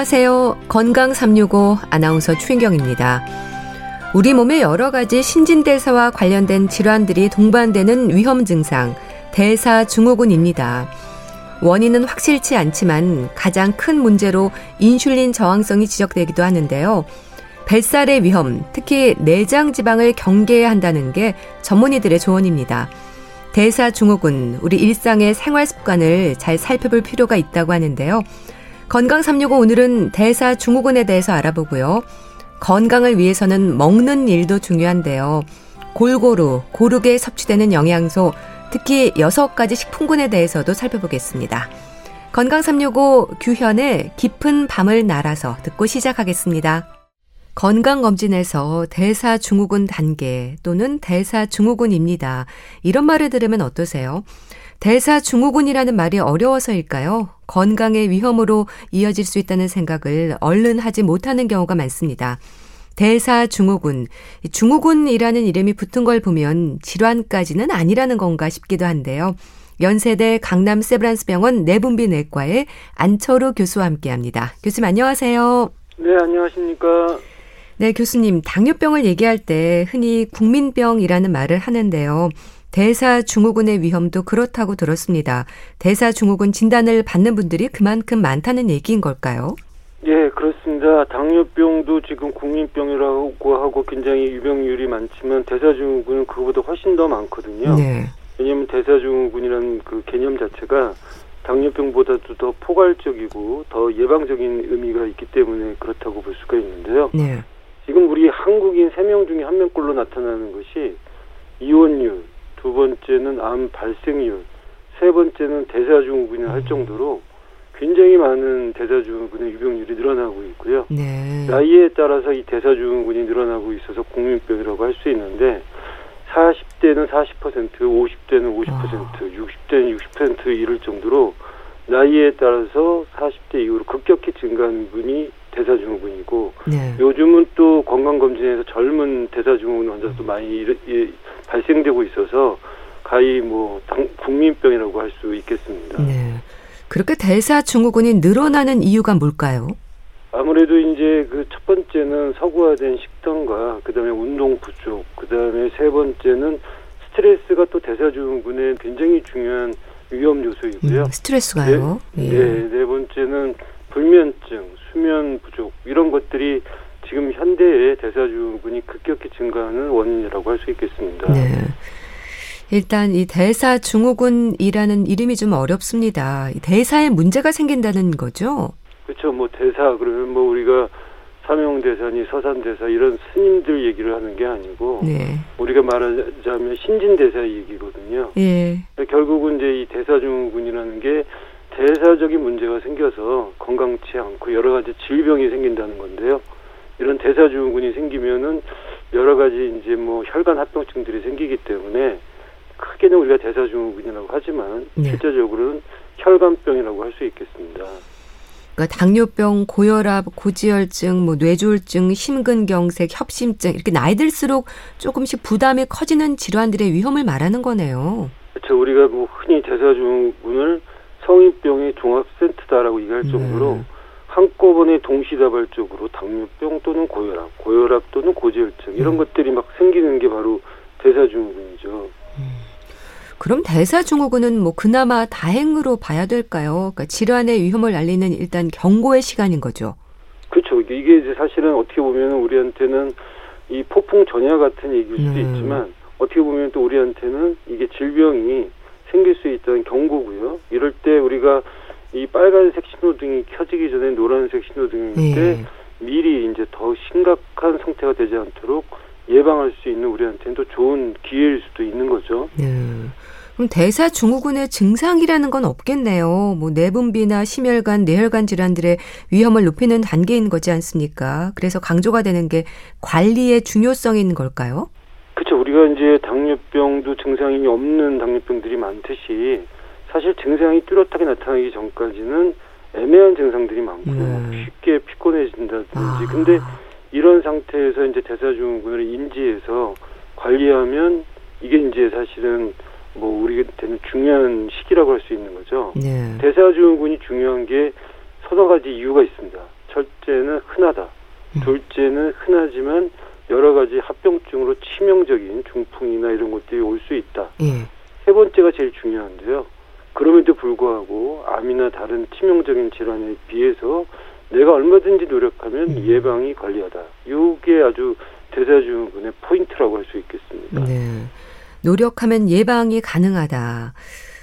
안녕하세요. 건강 365 아나운서 추인경입니다. 우리 몸의 여러 가지 신진대사와 관련된 질환들이 동반되는 위험 증상, 대사증후군입니다. 원인은 확실치 않지만 가장 큰 문제로 인슐린 저항성이 지적되기도 하는데요. 뱃살의 위험, 특히 내장 지방을 경계해야 한다는 게 전문의들의 조언입니다. 대사증후군, 우리 일상의 생활 습관을 잘 살펴볼 필요가 있다고 하는데요. 건강 365 오늘은 대사증후군에 대해서 알아보고요. 건강을 위해서는 먹는 일도 중요한데요. 골고루 고르게 섭취되는 영양소, 특히 여섯 가지 식품군에 대해서도 살펴보겠습니다. 건강 365 규현의 깊은 밤을 날아서 듣고 시작하겠습니다. 건강검진에서 대사증후군 단계 또는 대사증후군입니다. 이런 말을 들으면 어떠세요? 대사증후군이라는 말이 어려워서일까요? 건강의 위험으로 이어질 수 있다는 생각을 얼른 하지 못하는 경우가 많습니다. 대사증후군, 증후군이라는 이름이 붙은 걸 보면 질환까지는 아니라는 건가 싶기도 한데요. 연세대 강남 세브란스 병원 내분비 내과의 안철우 교수와 함께합니다. 교수님 안녕하세요. 네, 안녕하십니까? 네, 교수님 당뇨병을 얘기할 때 흔히 국민병이라는 말을 하는데요. 대사증후군의 위험도 그렇다고 들었습니다. 대사증후군 진단을 받는 분들이 그만큼 많다는 얘기인 걸까요? 예, 그렇습니다. 당뇨병도 지금 국민병이라고 하고 굉장히 유병률이 많지만 대사증후군은 그거보다 훨씬 더 많거든요. 네. 왜냐하면 대사증후군이라는 그 개념 자체가 당뇨병보다도 더 포괄적이고 더 예방적인 의미가 있기 때문에 그렇다고 볼 수가 있는데요. 네. 지금 우리 한국인 세 명 중에 한 명꼴로 나타나는 것이 이혼율, 두 번째는 암 발생률, 세 번째는 대사증후군이라 할 정도로 굉장히 많은 대사증후군의 유병률이 늘어나고 있고요. 네. 나이에 따라서 이 대사증후군이 늘어나고 있어서 국민병이라고 할 수 있는데 40대는 40%, 50대는 50%, 아. 60대는 60% 이를 정도로 나이에 따라서 40대 이후로 급격히 증가하는 분이 대사증후군이고 네. 요즘은 또 건강검진에서 젊은 대사증후군 환자도 많이 일, 일, 발생되고 있어서 가히 뭐 당, 국민병이라고 할 수 있겠습니다. 네. 그렇게 대사증후군이 늘어나는 이유가 뭘까요? 아무래도 이제 그 첫 번째는 서구화된 식단과 그다음에 운동 부족, 그다음에 세 번째는 스트레스가 또 대사증후군의 굉장히 중요한 위험 요소이고요. 음, 스트레스가요? 네, 예. 네, 네 번째는 불면증, 수면 부족 이런 것들이 지금 현대의 대사증후군이 급격히 증가하는 원인이라고 할 수 있겠습니다. 네. 일단 이 대사증후군이라는 이름이 좀 어렵습니다. 대사에 문제가 생긴다는 거죠? 그렇죠. 뭐 대사 그러면 뭐 우리가 사명대사니 서산대사 이런 스님들 얘기를 하는 게 아니고 네. 우리가 말하자면 신진대사 얘기거든요. 예. 결국은 이제 이 대사증후군이라는 게 대사적인 문제가 생겨서 건강치 않고 여러 가지 질병이 생긴다는 건데요. 이런 대사증후군이 생기면은 여러 가지 이제 뭐 혈관 합병증들이 생기기 때문에 크게는 우리가 대사증후군이라고 하지만 네. 실제적으로는 혈관병이라고 할 수 있겠습니다. 그러니까 당뇨병, 고혈압, 고지혈증, 뭐 뇌졸중, 심근경색, 협심증 이렇게 나이 들수록 조금씩 부담이 커지는 질환들의 위험을 말하는 거네요. 그렇죠. 우리가 뭐 흔히 대사증후군을 성인병의 종합센터다라고 얘기할 네. 정도로 음. 한꺼번에 동시다발적으로 당뇨병 또는 고혈압, 고혈압 또는 고지혈증 이런 음. 것들이 막 생기는 게 바로 대사증후군이죠. 음. 그럼 대사증후군은 뭐 그나마 다행으로 봐야 될까요? 그러니까 질환의 위험을 알리는 일단 경고의 시간인 거죠. 그렇죠. 이게 이제 사실은 어떻게 보면 우리한테는 이 폭풍 전야 같은 얘기일 수도 음. 있지만 어떻게 보면 또 우리한테는 이게 질병이 생길 수 있다는 경고고요. 이럴 때 우리가 이 빨간색 신호등이 켜지기 전에 노란색 신호등일 네. 때 미리 이제 더 심각한 상태가 되지 않도록 예방할 수 있는 우리한테는 또 좋은 기회일 수도 있는 거죠. 네. 그럼 대사 증후군의 증상이라는 건 없겠네요. 뭐 내분비나 심혈관, 뇌혈관 질환들의 위험을 높이는 단계인 거지 않습니까? 그래서 강조가 되는 게 관리의 중요성인 걸까요? 우리가 이제 당뇨병도 증상이 없는 당뇨병들이 많듯이 사실 증상이 뚜렷하게 나타나기 전까지는 애매한 증상들이 많고요. 네. 쉽게 피곤해진다든지. 아. 근데 이런 상태에서 이제 대사증후군을 인지해서 관리하면 이게 이제 사실은 뭐 우리한테는 중요한 시기라고 할 수 있는 거죠. 네. 대사증후군이 중요한 게 서너 가지 이유가 있습니다. 첫째는 흔하다. 음. 둘째는 흔하지만 여러 가지 합병증으로 치명적인 중풍이나 이런 것들이 올 수 있다. 예. 세 번째가 제일 중요한데요. 그럼에도 불구하고 암이나 다른 치명적인 질환에 비해서 내가 얼마든지 노력하면 음. 예방이 관리하다. 이게 아주 대사증후군의 포인트라고 할 수 있겠습니다. 네. 노력하면 예방이 가능하다.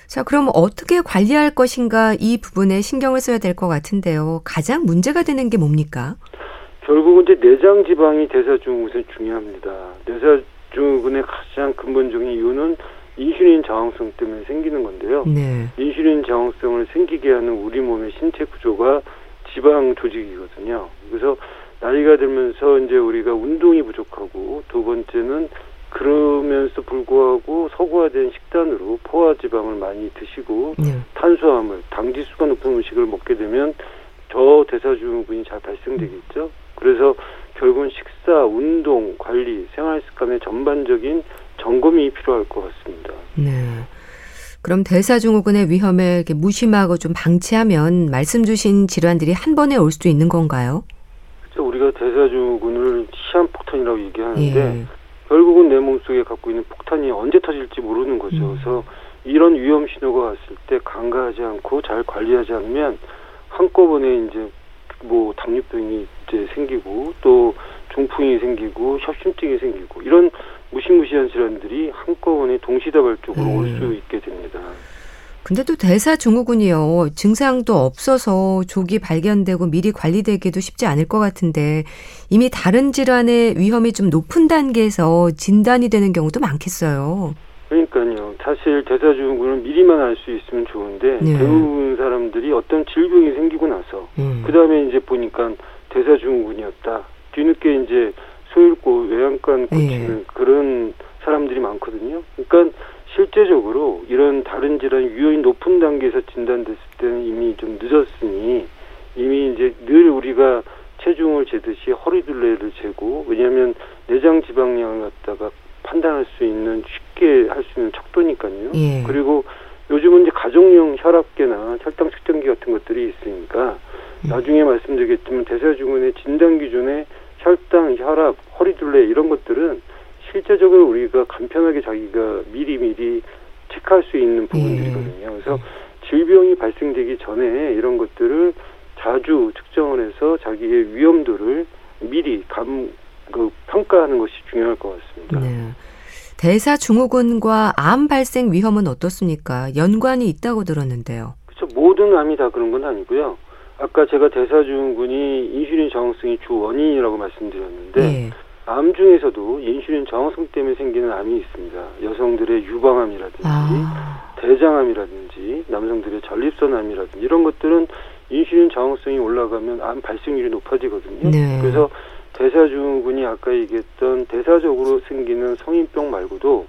자, 그럼 어떻게 관리할 것인가 이 부분에 신경을 써야 될 것 같은데요. 가장 문제가 되는 게 뭡니까? 결국은 이제 내장 지방이 대사증후군에 중요합니다. 대사증후군의 가장 근본적인 이유는 인슐린 저항성 때문에 생기는 건데요. 네. 인슐린 저항성을 생기게 하는 우리 몸의 신체 구조가 지방 조직이거든요. 그래서 나이가 들면서 이제 우리가 운동이 부족하고 두 번째는 그러면서 불구하고 서구화된 식단으로 포화 지방을 많이 드시고 네. 탄수화물, 당 지수가 높은 음식을 먹게 되면 저 대사증후군이 잘 발생되겠죠. 그래서 결국은 식사, 운동, 관리, 생활 습관의 전반적인 점검이 필요할 것 같습니다. 네. 그럼 대사증후군의 위험을 이렇게 무심하고 좀 방치하면 말씀 주신 질환들이 한 번에 올 수도 있는 건가요? 그렇죠. 우리가 대사증후군을 시한폭탄이라고 얘기하는데 예. 결국은 내 몸속에 갖고 있는 폭탄이 언제 터질지 모르는 거죠. 음. 그래서 이런 위험 신호가 왔을 때 간과하지 않고 잘 관리하지 않으면 한꺼번에 이제 뭐 당뇨병이 이제 생기고 또 중풍이 생기고 협심증이 생기고 이런 무시무시한 질환들이 한꺼번에 동시다발적으로 음. 올수 있게 됩니다. 근데 또 대사 증후군이요. 증상도 없어서 조기 발견되고 미리 관리되기도 쉽지 않을 것 같은데 이미 다른 질환의 위험이 좀 높은 단계에서 진단이 되는 경우도 많겠어요. 그러니까요. 사실 대사 증후군은 미리만 알 수 있으면 좋은데 네. 대부분 사람들이 어떤 질병이 생기고 나서 음. 그 다음에 이제 보니까 대사 증후군이었다. 뒤늦게 이제 소잃고 외양간 고치는 네. 그런 사람들이 많거든요. 그러니까 실제적으로 이런 다른 질환 유효인 높은 단계에서 진단됐을 때는 이미 좀 늦었으니 이미 이제 늘 우리가 체중을 재듯이 허리둘레를 재고 왜냐하면 내장 지방량을 갖다가 판단할 수 있는 쉽게 할 수 있는 척도니까요. 예. 그리고 요즘은 이제 가정용 혈압계나 혈당 측정기 같은 것들이 있으니까 음. 나중에 말씀드리겠지만 대사증후군의 진단 기준에 혈당, 혈압, 허리둘레 이런 것들은 실제적으로 우리가 간편하게 자기가 미리미리 체크할 수 있는 부분들이거든요. 그래서 질병이 발생되기 전에 이런 것들을 자주 측정을 해서 자기의 위험도를 미리 감, 그 평가하는 것이 중요할 것 같습니다. 네. 대사증후군과 암 발생 위험은 어떻습니까? 연관이 있다고 들었는데요. 그렇죠. 모든 암이 다 그런 건 아니고요. 아까 제가 대사증후군이 인슐린 저항성이 주 원인이라고 말씀드렸는데 네. 암 중에서도 인슐린 저항성 때문에 생기는 암이 있습니다. 여성들의 유방암이라든지 아. 대장암이라든지 남성들의 전립선암이라든지 이런 것들은 인슐린 저항성이 올라가면 암 발생률이 높아지거든요. 네. 그래서 대사증후군이 아까 얘기했던 대사적으로 생기는 성인병 말고도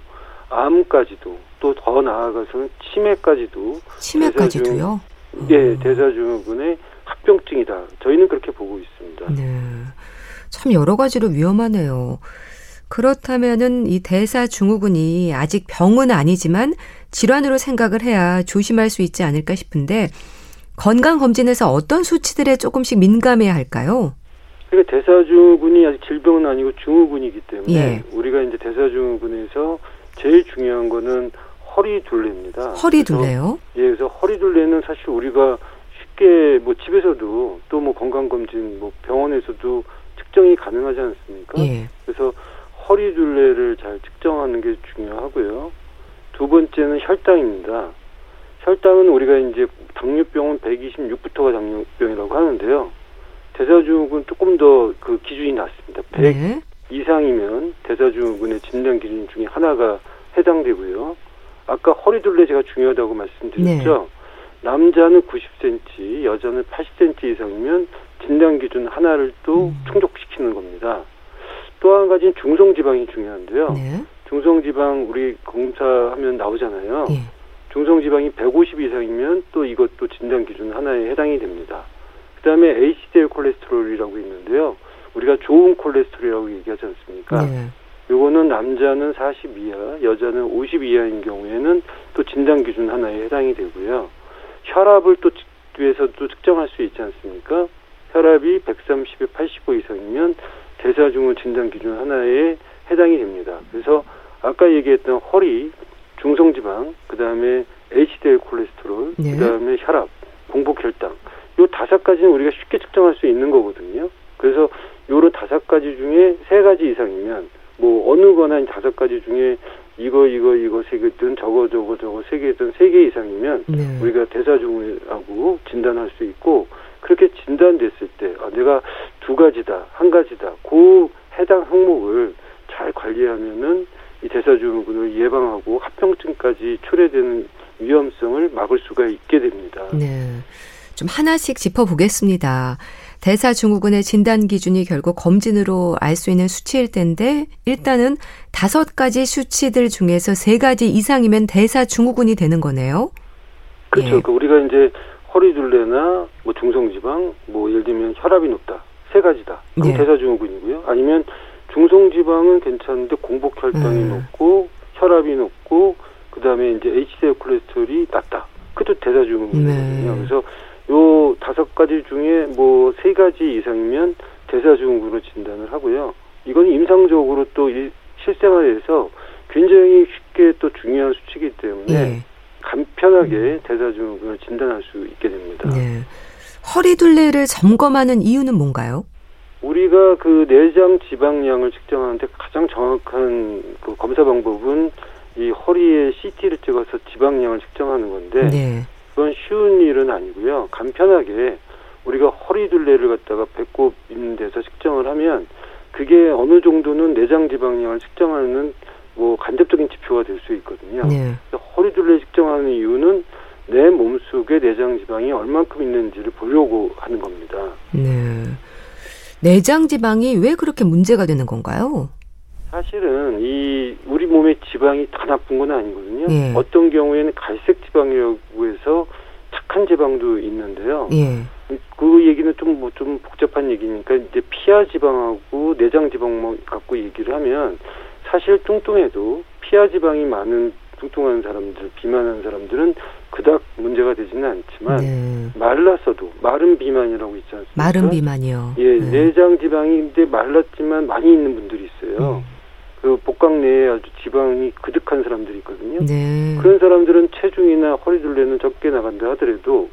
암까지도 또 더 나아가서는 치매까지도 치매까지도요? 대사증, 예, 대사증후군의 합병증이다. 저희는 그렇게 보고 있습니다. 네. 참 여러 가지로 위험하네요. 그렇다면은 이 대사증후군이 아직 병은 아니지만 질환으로 생각을 해야 조심할 수 있지 않을까 싶은데 건강검진에서 어떤 수치들에 조금씩 민감해야 할까요? 그러니까 대사증후군이 아직 질병은 아니고 증후군이기 때문에 예. 우리가 이제 대사증후군에서 제일 중요한 거는 허리 둘레입니다. 허리 둘레요? 예, 그래서 허리 둘레는 사실 우리가 쉽게 뭐 집에서도 또 뭐 건강검진 뭐 병원에서도 측정이 가능하지 않습니까? 예. 그래서 허리 둘레를 잘 측정하는 게 중요하고요. 두 번째는 혈당입니다. 혈당은 우리가 이제 당뇨병은 126부터가 당뇨병이라고 하는데요. 대사증후군 조금 더 그 기준이 낮습니다. 100 네. 이상이면 대사증후군의 진단 기준 중에 하나가 해당되고요. 아까 허리둘레 제가 중요하다고 말씀드렸죠. 네. 남자는 90cm, 여자는 80cm 이상이면 진단 기준 하나를 또 음. 충족시키는 겁니다. 또 한 가지는 중성지방이 중요한데요. 네. 중성지방 우리 검사하면 나오잖아요. 네. 중성지방이 150 이상이면 또 이것도 진단 기준 하나에 해당이 됩니다. 그다음에 HDL 콜레스테롤이라고 있는데요. 우리가 좋은 콜레스테롤이라고 얘기하지 않습니까? 네. 요거는 남자는 40 이하, 여자는 50 이하인 경우에는 또 진단 기준 하나에 해당이 되고요. 혈압을 또 위해서도 측정할 수 있지 않습니까? 혈압이 130에 85 이상이면 대사증후 진단 기준 하나에 해당이 됩니다. 그래서 아까 얘기했던 허리, 중성지방, 그 다음에 HDL 콜레스테롤, 네. 그 다음에 혈압, 공복 혈당, 요 다섯 가지는 우리가 쉽게 측정할 수 있는 거거든요. 그래서 요런 다섯 가지 중에 세 가지 이상이면 뭐 어느 거나 다섯 가지 중에 이거 이거 이거 세 개든 저거 저거 저거 세 개든 세 개 이상이면 네. 우리가 대사증후라고 진단할 수 있고 그렇게 진단됐을 때 아, 내가 두 가지다 한 가지다 그 해당 항목을 잘 관리하면은 이 대사증후군을 예방하고 합병증까지 초래되는 위험성을 막을 수가 있게 됩니다. 네. 좀 하나씩 짚어보겠습니다. 대사증후군의 진단 기준이 결국 검진으로 알 수 있는 수치일 텐데 일단은 다섯 가지 수치들 중에서 세 가지 이상이면 대사증후군이 되는 거네요. 그렇죠. 예. 그 우리가 이제 허리둘레나 뭐 중성지방, 뭐 예를 들면 혈압이 높다 세 가지다. 그럼 예. 대사증후군이고요. 아니면 중성지방은 괜찮은데 공복혈당이 음. 높고 혈압이 높고 그 다음에 이제 HDL 콜레스테롤이 낮다. 그것도 대사증후군이거든요. 네. 그래서 요 다섯 가지 중에 뭐 세 가지 이상이면 대사증후군으로 진단을 하고요. 이건 임상적으로 또 실생활에서 굉장히 쉽게 또 중요한 수치이기 때문에 네. 간편하게 음. 대사증후군을 진단할 수 있게 됩니다. 네. 허리둘레를 점검하는 이유는 뭔가요? 우리가 그 내장 지방량을 측정하는데 가장 정확한 그 검사 방법은 이 허리에 CT를 찍어서 지방량을 측정하는 건데 네. 그건 쉬운 일은 아니고요. 간편하게 우리가 허리 둘레를 갖다가 배꼽 있는 데서 측정을 하면 그게 어느 정도는 내장 지방량을 측정하는 뭐 간접적인 지표가 될 수 있거든요. 네. 허리 둘레 측정하는 이유는 내 몸속에 내장 지방이 얼만큼 있는지를 보려고 하는 겁니다. 네. 내장 지방이 왜 그렇게 문제가 되는 건가요? 사실은 이 우리 몸의 지방이 다 나쁜 건 아니거든요. 예. 어떤 경우에는 갈색 지방이라고 해서 착한 지방도 있는데요. 예. 그 얘기는 좀 뭐좀 뭐 복잡한 얘기니까 이제 피하 지방하고 내장 지방 갖고 얘기를 하면 사실 뚱뚱해도 피하 지방이 많은 뚱뚱한 사람들, 비만한 사람들은 그닥 문제가 되지는 않지만 네. 말랐어도 마른 비만이라고 있지 않습니까? 마른 비만이요. 예, 네. 내장 지방인데 말랐지만 많이 있는 분들이 있어요. 음. 그 복강 내에 아주 지방이 그득한 사람들이 있거든요. 네. 그런 사람들은 체중이나 허리 둘레는 적게 나간다 하더라도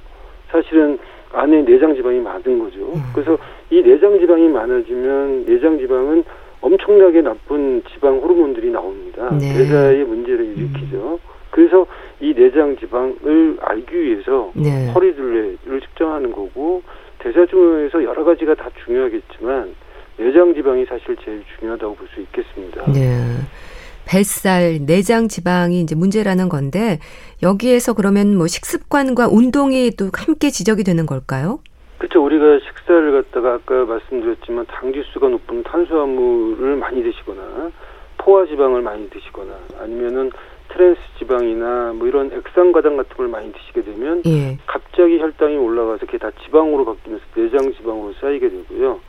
사실은 안에 내장 지방이 많은 거죠. 음. 그래서 이 내장 지방이 많아지면 내장 지방은 엄청나게 나쁜 지방 호르몬들이 나옵니다. 네. 대사에 문제를 일으키죠. 음. 그래서 이 내장 지방을 알기 위해서 네. 허리 둘레를 측정하는 거고 대사증후에서 여러 가지가 다 중요하겠지만 내장 지방이 사실 제일 중요하다고 볼 수 있겠습니다. 네. 뱃살, 내장 지방이 이제 문제라는 건데 여기에서 그러면 뭐 식습관과 운동이 또 함께 지적이 되는 걸까요? 그렇죠. 우리가 식사를 갖다가 아까 말씀드렸지만 당지수가 높은 탄수화물을 많이 드시거나 포화 지방을 많이 드시거나 아니면은 트랜스 지방이나 뭐 이런 액상 과당 같은 걸 많이 드시게 되면 예. 갑자기 혈당이 올라가서 그게 다 지방으로 바뀌면서 내장 지방으로 쌓이게 되고요.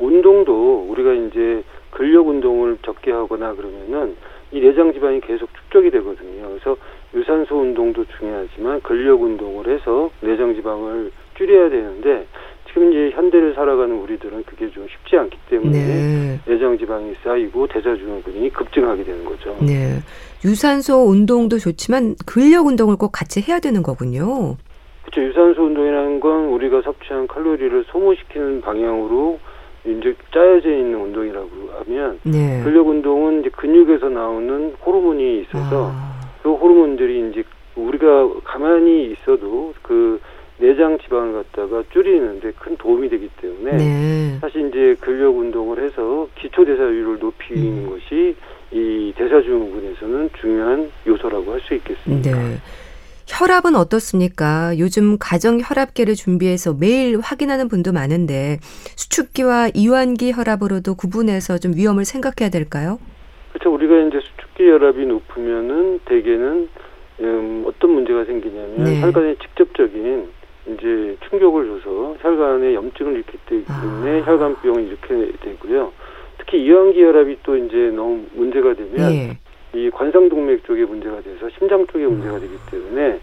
운동도 우리가 이제 근력 운동을 적게 하거나 그러면은 이 내장 지방이 계속 축적이 되거든요. 그래서 유산소 운동도 중요하지만 근력 운동을 해서 내장 지방을 줄여야 되는데 지금 이제 현대를 살아가는 우리들은 그게 좀 쉽지 않기 때문에 네. 내장 지방이 쌓이고 대사증후군이 급증하게 되는 거죠. 네. 유산소 운동도 좋지만 근력 운동을 꼭 같이 해야 되는 거군요. 그렇죠. 유산소 운동이라는 건 우리가 섭취한 칼로리를 소모시키는 방향으로 이제 짜여져 있는 운동이라고 하면 네. 근력 운동은 이제 근육에서 나오는 호르몬이 있어서 아. 그 호르몬들이 이제 우리가 가만히 있어도 그 내장 지방을 갖다가 줄이는데 큰 도움이 되기 때문에 네. 사실 이제 근력 운동을 해서 기초 대사율을 높이는 음. 것이 이 대사증후군에서는 중요한 요소라고 할 수 있겠습니다. 네. 혈압은 어떻습니까? 요즘 가정 혈압계를 준비해서 매일 확인하는 분도 많은데 수축기와 이완기 혈압으로도 구분해서 좀 위험을 생각해야 될까요? 그렇죠. 우리가 이제 수축기 혈압이 높으면은 대개는 음, 어떤 문제가 생기냐면 네. 혈관에 직접적인 이제 충격을 줘서 혈관에 염증을 일으키기 때문에 아. 혈관병이 이렇게 되고요. 특히 이완기 혈압이 또 이제 너무 문제가 되면 네. 이 관상동맥 쪽에 문제가 돼서 심장 쪽에 문제가 되기 때문에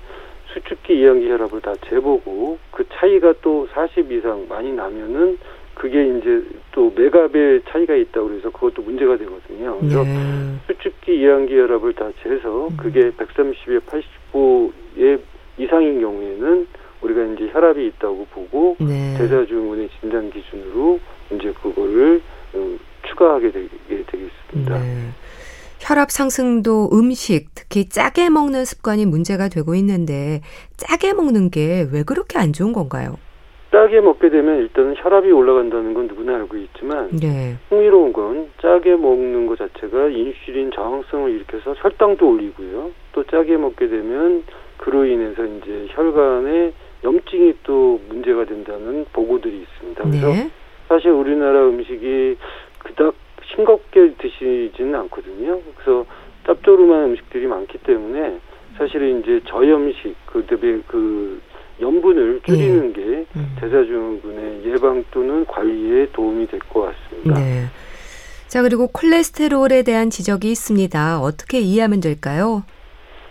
수축기 이항기 혈압을 다 재보고 그 차이가 또 40 이상 많이 나면은 그게 이제 또 매갑의 차이가 있다고 그래서 그것도 문제가 되거든요. 그래서 네. 수축기 이항기 혈압을 다 재서 음. 그게 130에 85의 이상인 경우에는 우리가 이제 혈압이 있다고 보고 네. 대사증후군의 진단 기준으로 이제 그거를 어, 추가하게 되게 되겠습니다. 네. 혈압 상승도 음식, 특히 짜게 먹는 습관이 문제가 되고 있는데 짜게 먹는 게 왜 그렇게 안 좋은 건가요? 짜게 먹게 되면 일단은 혈압이 올라간다는 건 누구나 알고 있지만 네. 흥미로운 건 짜게 먹는 것 자체가 인슐린 저항성을 일으켜서 혈당도 올리고요. 또 짜게 먹게 되면 그로 인해서 이제 혈관에 염증이 또 문제가 된다는 보고들이 있습니다. 그래서 네. 사실 우리나라 음식이 그닥 싱겁게 드시지는 않거든요. 그래서 짭조름한 음식들이 많기 때문에 사실은 이제 저염식 그다음에 그 염분을 줄이는 예. 게 음. 대사증후군의 예방 또는 관리에 도움이 될 것 같습니다. 네. 자 그리고 콜레스테롤에 대한 지적이 있습니다. 어떻게 이해하면 될까요?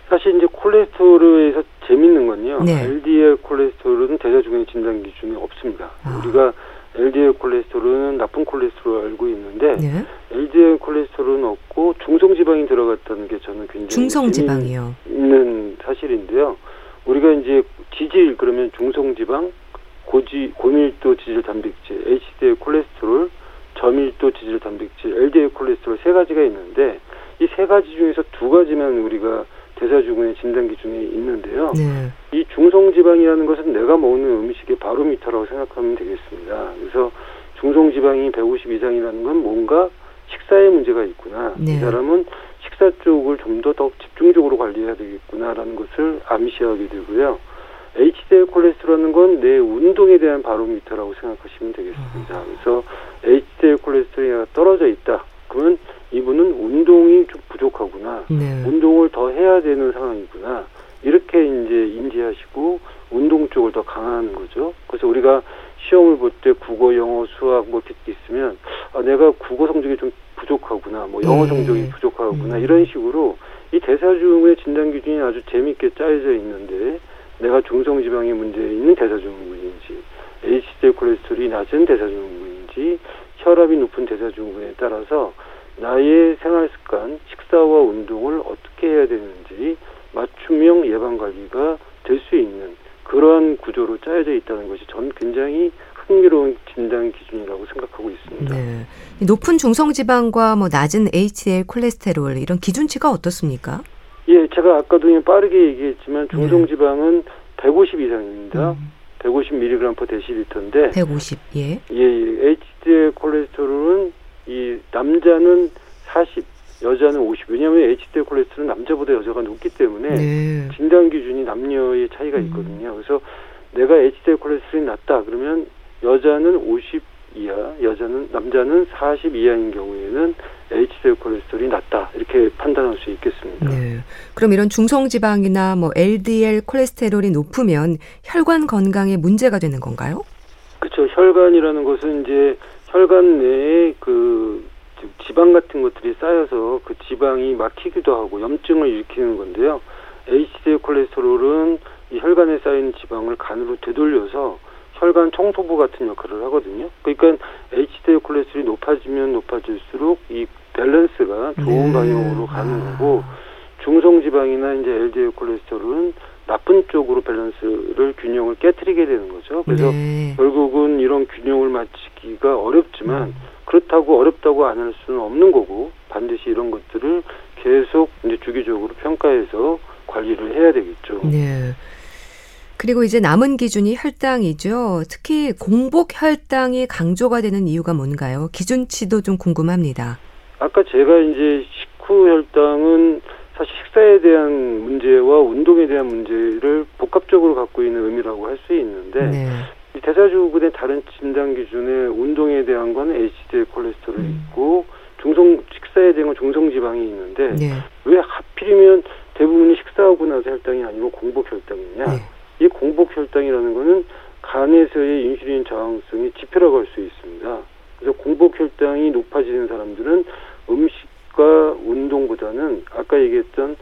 사실 이제 콜레스테롤에서 재밌는 건요. 네. LDL 콜레스테롤은 대사증후군 진단 기준이 없습니다. 아. 우리가 LDL 콜레스테롤은 나쁜 콜레스테롤 알고 있는데 네. LDL 콜레스테롤은 없고 중성지방이 들어갔다는 게 저는 굉장히 중성지방이요. 있는 사실인데요. 우리가 이제 지질 그러면 중성지방, 고지 고밀도 지질 단백질, HDL 콜레스테롤, 저밀도 지질 단백질, LDL 콜레스테롤 세 가지가 있는데 이 세 가지 중에서 두 가지만 우리가 대사증후군의 진단 기준이 있는데요. 네. 이 중성지방이라는 것은 내가 먹는 음식의 바로미터라고 생각하면 되겠습니다. 그래서 중성지방이 150 이상이라는 건 뭔가 식사에 문제가 있구나. 네. 이 사람은 식사 쪽을 좀 더 더 집중적으로 관리해야 되겠구나라는 것을 암시하게 되고요. HDL 콜레스테롤은 건 내 운동에 대한 바로미터라고 생각하시면 되겠습니다. 그래서 HDL 콜레스테롤이 떨어져 있다. 그러면 이분은 운동이 좀 부족하구나. 네. 운동을 더 해야 되는 상황이구나. 이렇게 이제 인지하시고 운동 쪽을 더 강화하는 거죠. 그래서 우리가 시험을 볼 때 국어, 영어, 수학 뭐 이렇게 있으면 아, 내가 국어 성적이 좀 부족하구나, 뭐 영어 네. 성적이 부족하구나 음. 이런 식으로 이 대사증후의 진단 기준이 아주 재미있게 짜여져 있는데 내가 중성지방의 문제 있는 대사증후군인지 HDL 콜레스테롤이 낮은 대사증후군인지 혈압이 높은 대사증후군에 따라서 나의 생활 습관, 식사와 운동을 어떻게 해야 되는지 맞춤형 예방 관리가 될 수 있는 그러한 구조로 짜여져 있다는 것이 전 굉장히 흥미로운 진단 기준이라고 생각하고 있습니다. 네. 높은 중성지방과 뭐 낮은 HDL 콜레스테롤 이런 기준치가 어떻습니까? 예, 제가 아까도 빠르게 얘기했지만 중성지방은 네. 150 이상입니다. 음. 150mg per 데시리터인데 150 예. 예, 예. HDL 콜레스테롤은 이 남자는 40, 여자는 50. 왜냐하면 HDL 콜레스테롤은 남자보다 여자가 높기 때문에 네. 진단 기준이 남녀의 차이가 음. 있거든요. 그래서 내가 HDL 콜레스테롤이 낮다 그러면 여자는 50 이하, 여자는 남자는 40 이하인 경우에는 HDL 콜레스테롤이 낮다 이렇게 판단할 수 있겠습니다. 네. 그럼 이런 중성 지방이나 뭐 LDL 콜레스테롤이 높으면 혈관 건강에 문제가 되는 건가요? 그렇죠. 혈관이라는 것은 이제 혈관 내에 그 지방 같은 것들이 쌓여서 그 지방이 막히기도 하고 염증을 일으키는 건데요. HDL 콜레스테롤은 이 혈관에 쌓인 지방을 간으로 되돌려서 혈관 청소부 같은 역할을 하거든요. 그러니까 HDL 콜레스테롤이 높아지면 높아질수록 이 밸런스가 좋은 네. 방향으로 가는 거고 중성 지방이나 이제 LDL 콜레스테롤은 나쁜 쪽으로 밸런스를 균형을 깨뜨리게 되는 거죠. 그래서 네. 결국은 이런 균형을 맞추기가 어렵지만 음. 그렇다고 어렵다고 안 할 수는 없는 거고 반드시 이런 것들을 계속 이제 주기적으로 평가해서 관리를 해야 되겠죠. 네. 그리고 이제 남은 기준이 혈당이죠. 특히 공복 혈당이 강조가 되는 이유가 뭔가요? 기준치도 좀 궁금합니다. 아까 제가 이제 식후 혈당은 사실 식사에 대한 문제와 운동에 대한 문제를 복합적으로 갖고 있는 의미라고 할 수 있는데 네. 대사증후군의 다른 진단 기준에 운동에 대한 건 HDL 콜레스테롤이 음. 있고 중성 식사에 대한 건 중성 지방이 있는데 네. 왜 하필이면 대부분이 식사하고 나서 혈당이 아니고 공복 혈당이냐? 네. 이 공복 혈당이라는 거는 간에서의 인슐린 저항성이 지표라고 할 수 있습니다. 그래서 공복 혈당이 높아지는 사람들은 음식 과 운동보다는 아까 얘기했던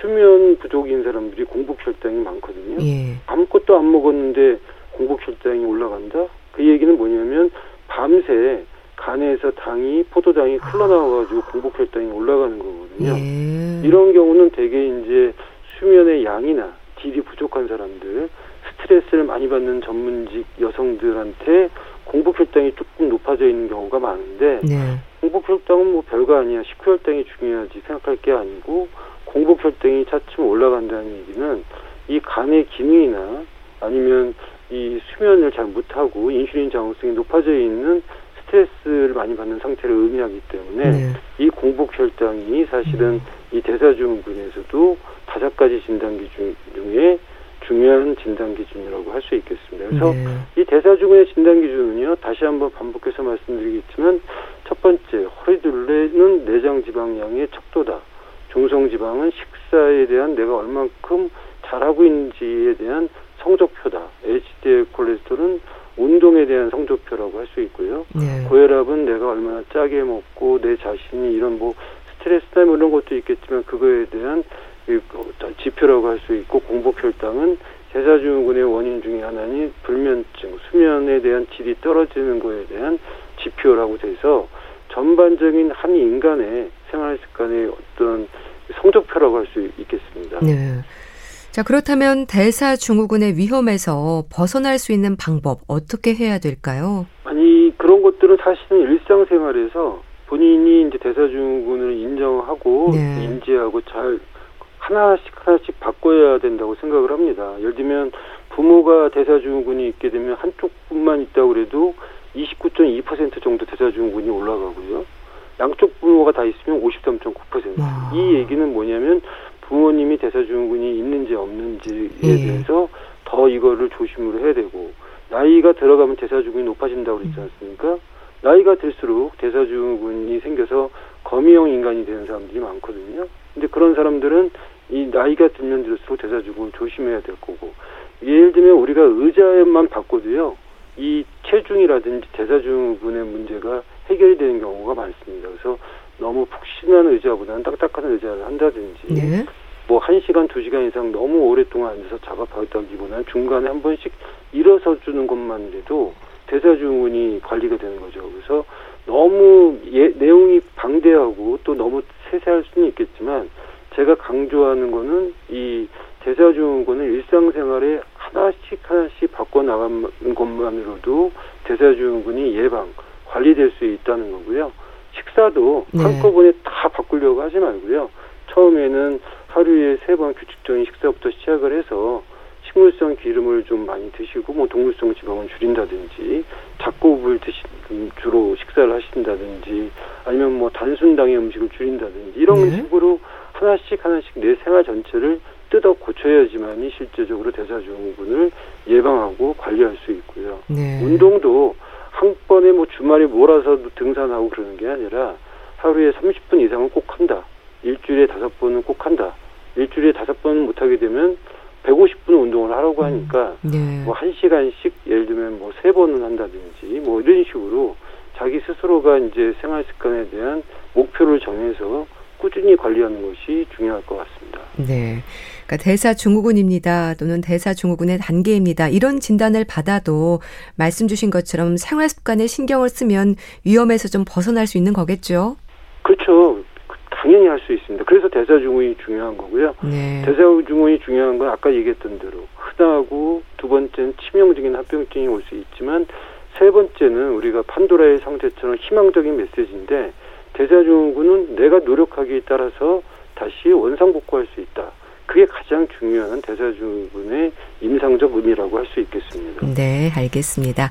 수면 부족인 사람들이 공복 혈당이 많거든요. 예. 아무것도 안 먹었는데 공복 혈당이 올라간다? 그 얘기는 뭐냐면 밤새 간에서 당이 포도당이 흘러나와가지고 공복 혈당이 올라가는 거거든요. 예. 이런 경우는 대개 이제 수면의 양이나 질이 부족한 사람들, 스트레스를 많이 받는 전문직 여성들한테 공복 혈당이 조금 높아져 있는 경우가 많은데 네. 공복 혈당은 뭐 별거 아니야. 식후 혈당이 중요하지 생각할 게 아니고 공복 혈당이 차츰 올라간다는 얘기는 이 간의 기능이나 아니면 이 수면을 잘 못하고 인슐린 저항성이 높아져 있는 스트레스를 많이 받는 상태를 의미하기 때문에 네. 이 공복 혈당이 사실은 이 대사증후군에서도 다섯 가지 진단 기준 중에 중요한 진단 기준이라고 할 수 있겠습니다. 그래서 네. 이 대사증후의 진단 기준은요. 다시 한번 반복해서 말씀드리겠지만 첫 번째 허리둘레는 내장 지방량의 척도다. 중성 지방은 식사에 대한 내가 얼만큼 잘하고 있는지에 대한 성적표다. HDL 콜레스테롤은 운동에 대한 성적표라고 할 수 있고요. 네. 고혈압은 내가 얼마나 짜게 먹고 내 자신이 이런 뭐 스트레스나 뭐 이런 것도 있겠지만 그거에 대한 이 어떤 지표라고 할 수 있고 공복 혈당은 대사증후군의 원인 중에 하나인 불면증, 수면에 대한 질이 떨어지는 거에 대한 지표라고 돼서 전반적인 한 인간의 생활 습관의 어떤 성적표라고 할 수 있겠습니다. 네. 자, 그렇다면 대사증후군의 위험에서 벗어날 수 있는 방법 어떻게 해야 될까요? 아니 그런 것들은 사실은 일상생활에서 본인이 이제 대사증후군을 인정하고 네. 인지하고 잘 하나씩 하나씩 바꿔야 된다고 생각을 합니다. 예를 들면 부모가 대사증후군이 있게 되면 한쪽뿐만 있다고 그래도 29.2% 정도 대사증후군이 올라가고요. 양쪽 부모가 다 있으면 53.9%. 와. 이 얘기는 뭐냐면 부모님이 대사증후군이 있는지 없는지에 예. 대해서 더 이거를 조심을 해야 되고 나이가 들어가면 대사증후군이 높아진다고 그랬지 않습니까? 나이가 들수록 대사증후군이 생겨서 거미형 인간이 되는 사람들이 많거든요. 근데 그런 사람들은 이 나이가 들면 들수록 대사증후군을 조심해야 될 거고 예를 들면 우리가 의자만 바꿔도요 이 체중이라든지 대사증후군의 문제가 해결이 되는 경우가 많습니다. 그래서 너무 푹신한 의자보다는 딱딱한 의자를 한다든지 네. 뭐한 시간 두 시간 이상 너무 오랫동안 앉아서 작업하다기보다는 중간에 한 번씩 일어서 주는 것만으로도 대사증후군이 관리가 되는 거죠. 그래서 너무 예, 내용이 방대하고 또 너무 세세할 수는 있겠지만 제가 강조하는 거는 이 대사증후군을 일상생활에 하나씩 하나씩 바꿔 나가는 것만으로도 대사 증후군이 예방 관리될 수 있다는 거고요. 식사도 네. 한꺼번에 다 바꾸려고 하지 말고요. 처음에는 하루에 세 번 규칙적인 식사부터 시작을 해서 식물성 기름을 좀 많이 드시고 뭐 동물성 지방을 줄인다든지 잡곡을 드시 주로 식사를 하신다든지 아니면 뭐 단순당의 음식을 줄인다든지 이런 네. 식으로 하나씩 하나씩 내 생활 전체를 뜯어 고쳐야지만이 실제적으로 대사증후군을 예방하고 관리할 수 있고요. 네. 운동도 한 번에 뭐 주말에 몰아서 등산하고 그러는 게 아니라 하루에 30분 이상은 꼭 한다. 일주일에 다섯 번은 꼭 한다. 일주일에 다섯 번은 못하게 되면 150분 운동을 하라고 하니까 네. 뭐한 시간씩 예를 들면 뭐 세 번은 한다든지 뭐 이런 식으로 자기 스스로가 이제 생활 습관에 대한 목표를 정해서 꾸준히 관리하는 것이 중요할 것 같습니다. 네. 그러니까 대사 증후군입니다. 또는 대사 증후군의 단계입니다. 이런 진단을 받아도 말씀 주신 것처럼 생활 습관에 신경을 쓰면 위험에서 좀 벗어날 수 있는 거겠죠? 그렇죠. 당연히 할 수 있습니다. 그래서 대사 증후군이 중요한 거고요. 네. 대사 증후군이 중요한 건 아까 얘기했던 대로 흔하고 두 번째는 치명적인 합병증이 올 수 있지만 세 번째는 우리가 판도라의 상태처럼 희망적인 메시지인데 대사증후군은 내가 노력하기에 따라서 다시 원상복구할 수 있다. 그게 가장 중요한 대사증후군의 임상적 의미라고 할 수 있겠습니다. 네, 알겠습니다.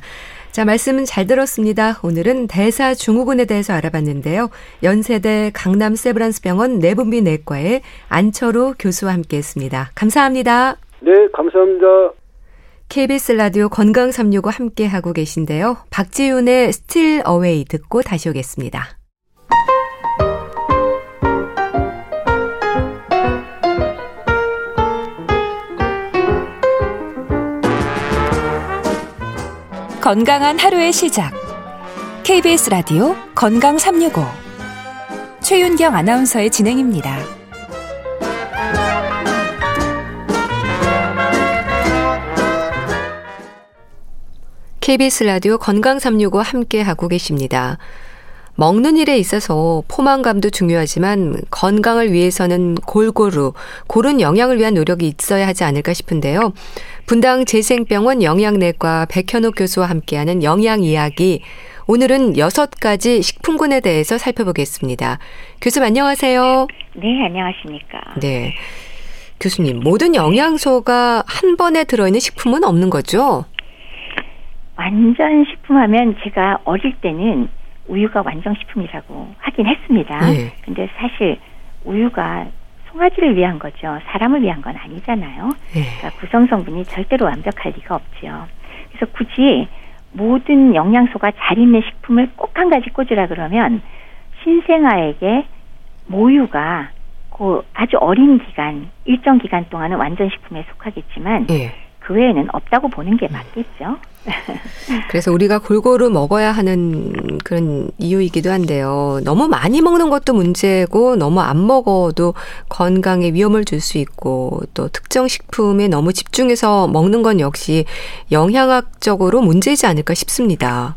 자, 말씀은 잘 들었습니다. 오늘은 대사 증후군에 대해서 알아봤는데요. 연세대 강남 세브란스 병원 내분비 내과의 안철우 교수와 함께 했습니다. 감사합니다. 네, 감사합니다. KBS 라디오 건강 365 함께 하고 계신데요. 박지윤의 Steal Away 듣고 다시 오겠습니다. 건강한 하루의 시작. KBS 라디오 건강 365. 최윤경 아나운서의 진행입니다. KBS 라디오 건강 365 함께 하고 계십니다. 먹는 일에 있어서 포만감도 중요하지만 건강을 위해서는 골고루 고른 영양을 위한 노력이 있어야 하지 않을까 싶은데요. 분당 재생병원 영양내과 백현옥 교수와 함께하는 영양 이야기. 오늘은 여섯 가지 식품군에 대해서 살펴보겠습니다. 교수님 안녕하세요. 네, 안녕하십니까. 네. 교수님, 모든 영양소가 한 번에 들어있는 식품은 없는 거죠? 완전 식품하면 제가 어릴 때는 우유가 완전식품이라고 하긴 했습니다. 네. 근데 사실 우유가 송아지를 위한 거죠. 사람을 위한 건 아니잖아요. 네. 그러니까 구성 성분이 절대로 완벽할 리가 없지요. 그래서 굳이 모든 영양소가 잘 있는 식품을 꼭 한 가지 꽂으라 그러면 신생아에게 모유가 그 아주 어린 기간, 일정 기간 동안은 완전 식품에 속하겠지만 네. 그 외에는 없다고 보는 게 맞겠죠. 그래서 우리가 골고루 먹어야 하는 그런 이유이기도 한데요. 너무 많이 먹는 것도 문제고 너무 안 먹어도 건강에 위험을 줄 수 있고 또 특정 식품에 너무 집중해서 먹는 건 역시 영양학적으로 문제이지 않을까 싶습니다.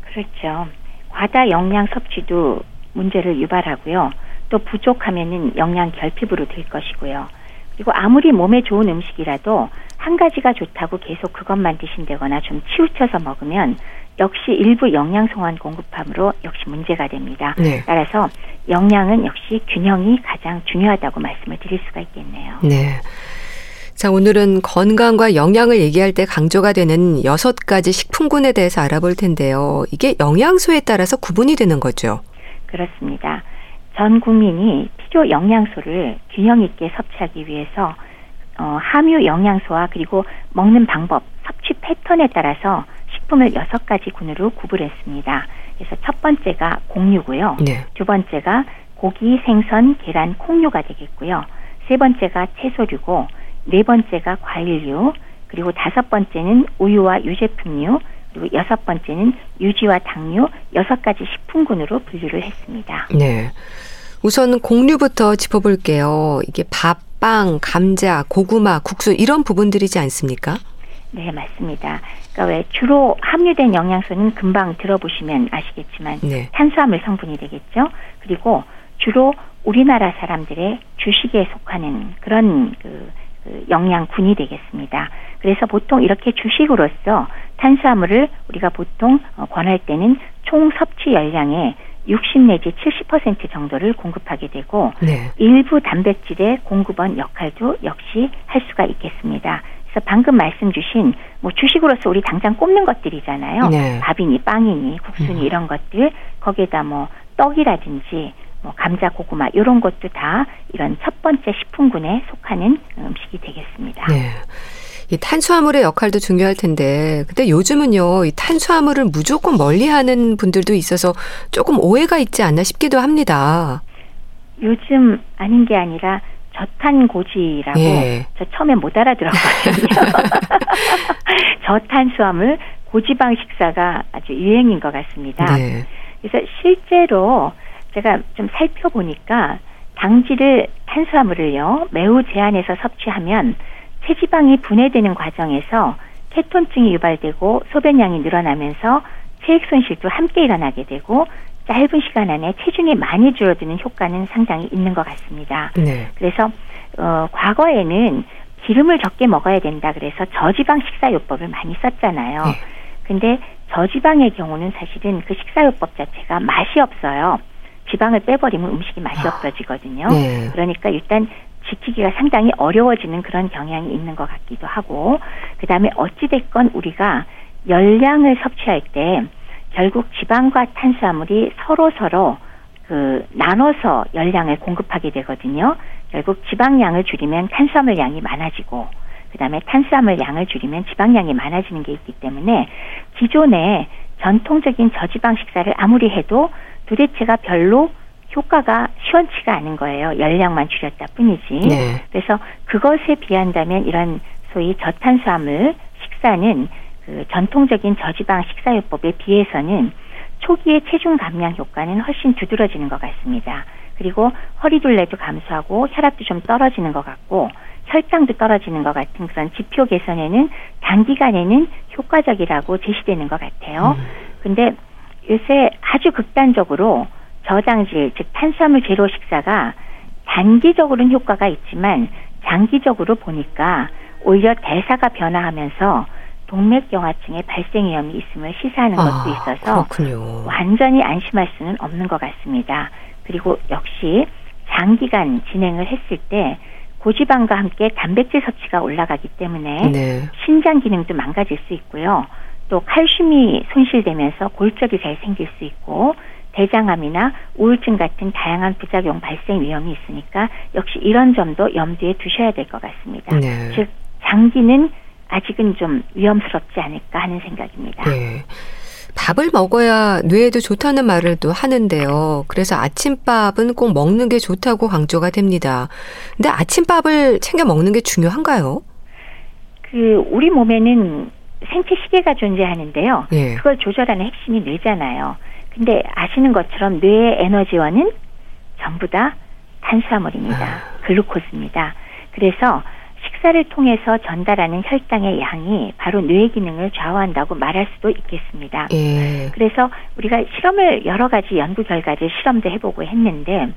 그렇죠. 과다 영양 섭취도 문제를 유발하고요. 또 부족하면은 영양 결핍으로 될 것이고요. 그리고 아무리 몸에 좋은 음식이라도 한 가지가 좋다고 계속 그것만 드신다거나 좀 치우쳐서 먹으면 역시 일부 영양소만 공급함으로 역시 문제가 됩니다. 네. 따라서 영양은 역시 균형이 가장 중요하다고 말씀을 드릴 수가 있겠네요. 네. 자, 오늘은 건강과 영양을 얘기할 때 강조가 되는 여섯 가지 식품군에 대해서 알아볼 텐데요. 이게 영양소에 따라서 구분이 되는 거죠. 그렇습니다. 전 국민이 필요 영양소를 균형 있게 섭취하기 위해서 어, 함유 영양소와 그리고 먹는 방법, 섭취 패턴에 따라서 식품을 여섯 가지 군으로 구분했습니다. 그래서 첫 번째가 곡류고요. 네. 두 번째가 고기, 생선, 계란, 콩류가 되겠고요. 세 번째가 채소류고 네 번째가 과일류, 그리고 다섯 번째는 우유와 유제품류, 그리고 여섯 번째는 유지와 당류 여섯 가지 식품군으로 분류를 했습니다. 네. 우선 곡류부터 짚어볼게요. 이게 밥, 빵, 감자, 고구마, 국수 이런 부분들이지 않습니까? 네, 맞습니다. 그러니까 왜 주로 함유된 영양소는 금방 들어보시면 아시겠지만 네. 탄수화물 성분이 되겠죠. 그리고 주로 우리나라 사람들의 주식에 속하는 그런 그, 그 영양군이 되겠습니다. 그래서 보통 이렇게 주식으로서 탄수화물을 우리가 보통 어, 권할 때는 총 섭취 열량의 60 내지 70% 정도를 공급하게 되고 네. 일부 단백질의 공급원 역할도 역시 할 수가 있겠습니다. 그래서 방금 말씀 주신 뭐 주식으로서 우리 당장 꼽는 것들이잖아요. 네. 밥이니 빵이니 국수니 음. 이런 것들 거기에다 뭐 떡이라든지 뭐 감자, 고구마 이런 것도 다 이런 첫 번째 식품군에 속하는 음식이 되겠습니다. 네. 이 탄수화물의 역할도 중요할 텐데, 근데 요즘은요, 이 탄수화물을 무조건 멀리하는 분들도 있어서 조금 오해가 있지 않나 싶기도 합니다. 요즘 아닌 게 아니라 저탄고지라고 예. 저 처음에 못 알아들었거든요. 저탄수화물 고지방 식사가 아주 유행인 것 같습니다. 네. 그래서 실제로 제가 좀 살펴보니까 당질을 탄수화물을요 매우 제한해서 섭취하면 체지방이 분해되는 과정에서 케톤증이 유발되고 소변량이 늘어나면서 체액 손실도 함께 일어나게 되고 짧은 시간 안에 체중이 많이 줄어드는 효과는 상당히 있는 것 같습니다. 네. 그래서 어, 과거에는 기름을 적게 먹어야 된다 그래서 저지방 식사요법을 많이 썼잖아요. 네. 근데 저지방의 경우는 사실은 그 식사요법 자체가 맛이 없어요. 지방을 빼버리면 음식이 맛이 아. 없어지거든요. 네. 그러니까 일단 지키기가 상당히 어려워지는 그런 경향이 있는 것 같기도 하고 그다음에 어찌됐건 우리가 열량을 섭취할 때 결국 지방과 탄수화물이 서로 서로 그 나눠서 열량을 공급하게 되거든요. 결국 지방량을 줄이면 탄수화물 양이 많아지고 그다음에 탄수화물 양을 줄이면 지방량이 많아지는 게 있기 때문에 기존의 전통적인 저지방 식사를 아무리 해도 도대체가 별로 효과가 시원치가 않은 거예요. 열량만 줄였다 뿐이지. 네. 그래서 그것에 비한다면 이런 소위 저탄수화물 식사는 그 전통적인 저지방 식사요법에 비해서는 초기의 체중 감량 효과는 훨씬 두드러지는 것 같습니다. 그리고 허리둘레도 감소하고 혈압도 좀 떨어지는 것 같고 혈당도 떨어지는 것 같은 그런 지표 개선에는 단기간에는 효과적이라고 제시되는 것 같아요. 음. 근데 요새 아주 극단적으로 저장질, 즉 탄수화물 제로 식사가 단기적으로는 효과가 있지만 장기적으로 보니까 오히려 대사가 변화하면서 동맥경화증의 발생 위험이 있음을 시사하는 아, 것도 있어서 그렇군요. 완전히 안심할 수는 없는 것 같습니다. 그리고 역시 장기간 진행을 했을 때 고지방과 함께 단백질 섭취가 올라가기 때문에 네. 신장 기능도 망가질 수 있고요. 또 칼슘이 손실되면서 골절이 잘 생길 수 있고 대장암이나 우울증 같은 다양한 부작용 발생 위험이 있으니까 역시 이런 점도 염두에 두셔야 될 것 같습니다. 네. 즉 장기는 아직은 좀 위험스럽지 않을까 하는 생각입니다. 네. 밥을 먹어야 뇌에도 좋다는 말을 또 하는데요. 그래서 아침밥은 꼭 먹는 게 좋다고 강조가 됩니다. 근데 아침밥을 챙겨 먹는 게 중요한가요? 그 우리 몸에는 생체 시계가 존재하는데요. 예. 그걸 조절하는 핵심이 뇌잖아요. 근데 아시는 것처럼 뇌의 에너지원은 전부 다 탄수화물입니다. 아. 글루코즈입니다. 그래서 식사를 통해서 전달하는 혈당의 양이 바로 뇌 기능을 좌우한다고 말할 수도 있겠습니다. 예. 그래서 우리가 실험을 여러 가지 연구 결과를 실험도 해보고 했는데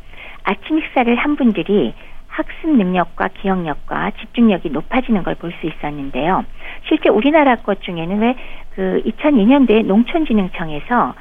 아침 식사를 한 분들이 학습 능력과 기억력과 집중력이 높아지는 걸 볼 수 있었는데요. 실제 우리나라 것 중에는 왜 그 2002년도에 농촌진흥청에서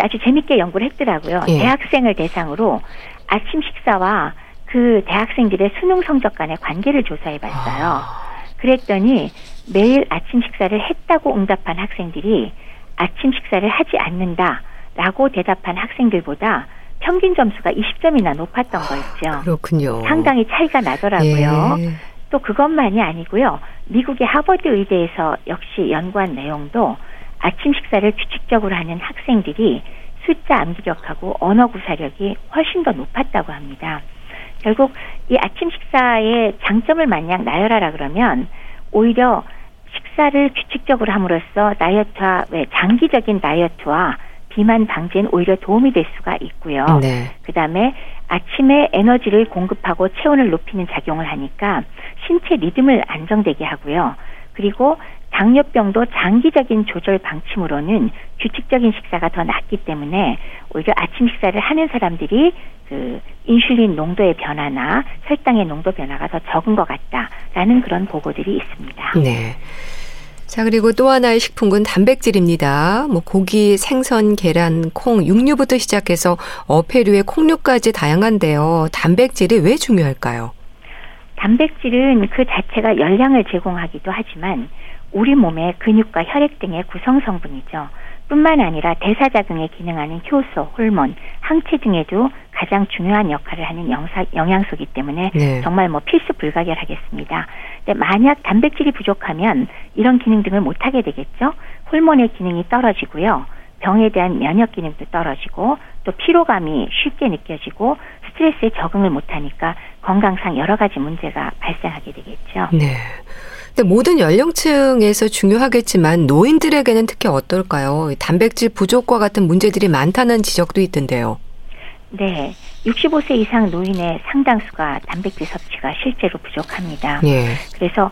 아주 재밌게 연구를 했더라고요. 예. 대학생을 대상으로 아침 식사와 그 대학생들의 수능 성적 간의 관계를 조사해 봤어요. 아. 그랬더니 매일 아침 식사를 했다고 응답한 학생들이 아침 식사를 하지 않는다 라고 대답한 학생들보다 평균 점수가 20점이나 높았던 거 있죠. 그렇군요. 상당히 차이가 나더라고요. 예. 또 그것만이 아니고요. 미국의 하버드 의대에서 역시 연구한 내용도 아침 식사를 규칙적으로 하는 학생들이 숫자 암기력하고 언어 구사력이 훨씬 더 높았다고 합니다. 결국 이 아침 식사의 장점을 마냥 나열하라 그러면 오히려 식사를 규칙적으로 함으로써 다이어트와 왜 장기적인 다이어트와 비만 방지엔 오히려 도움이 될 수가 있고요. 네. 그다음에 아침에 에너지를 공급하고 체온을 높이는 작용을 하니까 신체 리듬을 안정되게 하고요. 그리고 당뇨병도 장기적인 조절 방침으로는 규칙적인 식사가 더 낫기 때문에 오히려 아침 식사를 하는 사람들이 그 인슐린 농도의 변화나 혈당의 농도 변화가 더 적은 것 같다라는 그런 보고들이 있습니다. 네. 자, 그리고 또 하나의 식품군 단백질입니다. 뭐 고기, 생선, 계란, 콩, 육류부터 시작해서 어패류의 콩류까지 다양한데요. 단백질이 왜 중요할까요? 단백질은 그 자체가 열량을 제공하기도 하지만 우리 몸의 근육과 혈액 등의 구성 성분이죠. 뿐만 아니라 대사자극에 기능하는 효소, 호르몬, 항체 등에도 가장 중요한 역할을 하는 영사, 영양소이기 때문에 네. 정말 뭐 필수 불가결하겠습니다. 근데 만약 단백질이 부족하면 이런 기능 등을 못 하게 되겠죠. 호르몬의 기능이 떨어지고요. 병에 대한 면역 기능도 떨어지고 또 피로감이 쉽게 느껴지고 스트레스에 적응을 못하니까 건강상 여러 가지 문제가 발생하게 되겠죠. 네. 근데 모든 연령층에서 중요하겠지만 노인들에게는 특히 어떨까요? 단백질 부족과 같은 문제들이 많다는 지적도 있던데요. 네. 65세 이상 노인의 상당수가 단백질 섭취가 실제로 부족합니다. 예. 그래서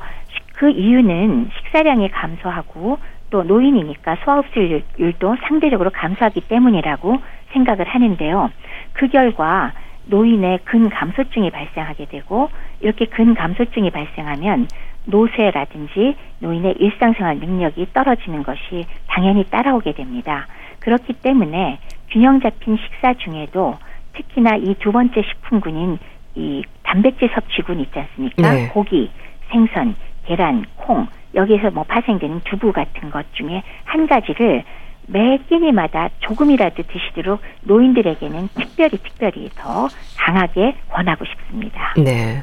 그 이유는 식사량이 감소하고 또 노인이니까 소화흡수율도 상대적으로 감소하기 때문이라고 생각을 하는데요. 그 결과 노인의 근감소증이 발생하게 되고 이렇게 근감소증이 발생하면 노쇠라든지 노인의 일상생활 능력이 떨어지는 것이 당연히 따라오게 됩니다. 그렇기 때문에 균형 잡힌 식사 중에도 특히나 이 두 번째 식품군인 이 단백질 섭취군 있지 않습니까? 네. 고기, 생선, 계란, 콩 여기에서 뭐 파생되는 두부 같은 것 중에 한 가지를 매 끼니마다 조금이라도 드시도록 노인들에게는 특별히 특별히 더 강하게 권하고 싶습니다. 네.